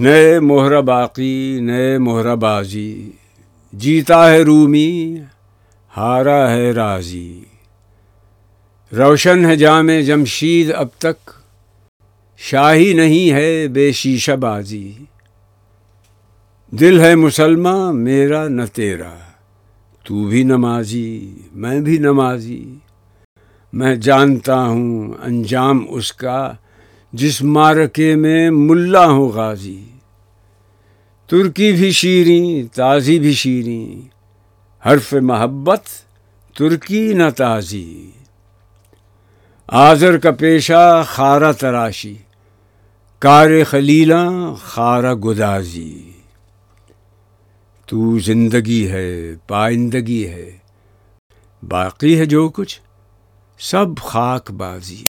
نئے مہر باقی، نئے مہر بازی۔ جیتا ہے رومی، ہارا ہے راضی۔ روشن ہے جام جمشید اب تک، شاہی نہیں ہے بے شیشہ بازی۔ دل ہے مسلمان میرا نہ تیرا۔ تو بھی نمازی، میں بھی نمازی۔ میں جانتا ہوں انجام اس کا، جس مارکے میں ملا ہوں غازی۔ ترکی بھی شیریں، تازی بھی شیریں۔ حرف محبت ترکی نہ تازی۔ آذر کا پیشہ خارہ تراشی، کار خلیلاں خارہ گدازی۔ تو زندگی ہے، پائندگی ہے، باقی ہے جو کچھ، سب خاک بازی۔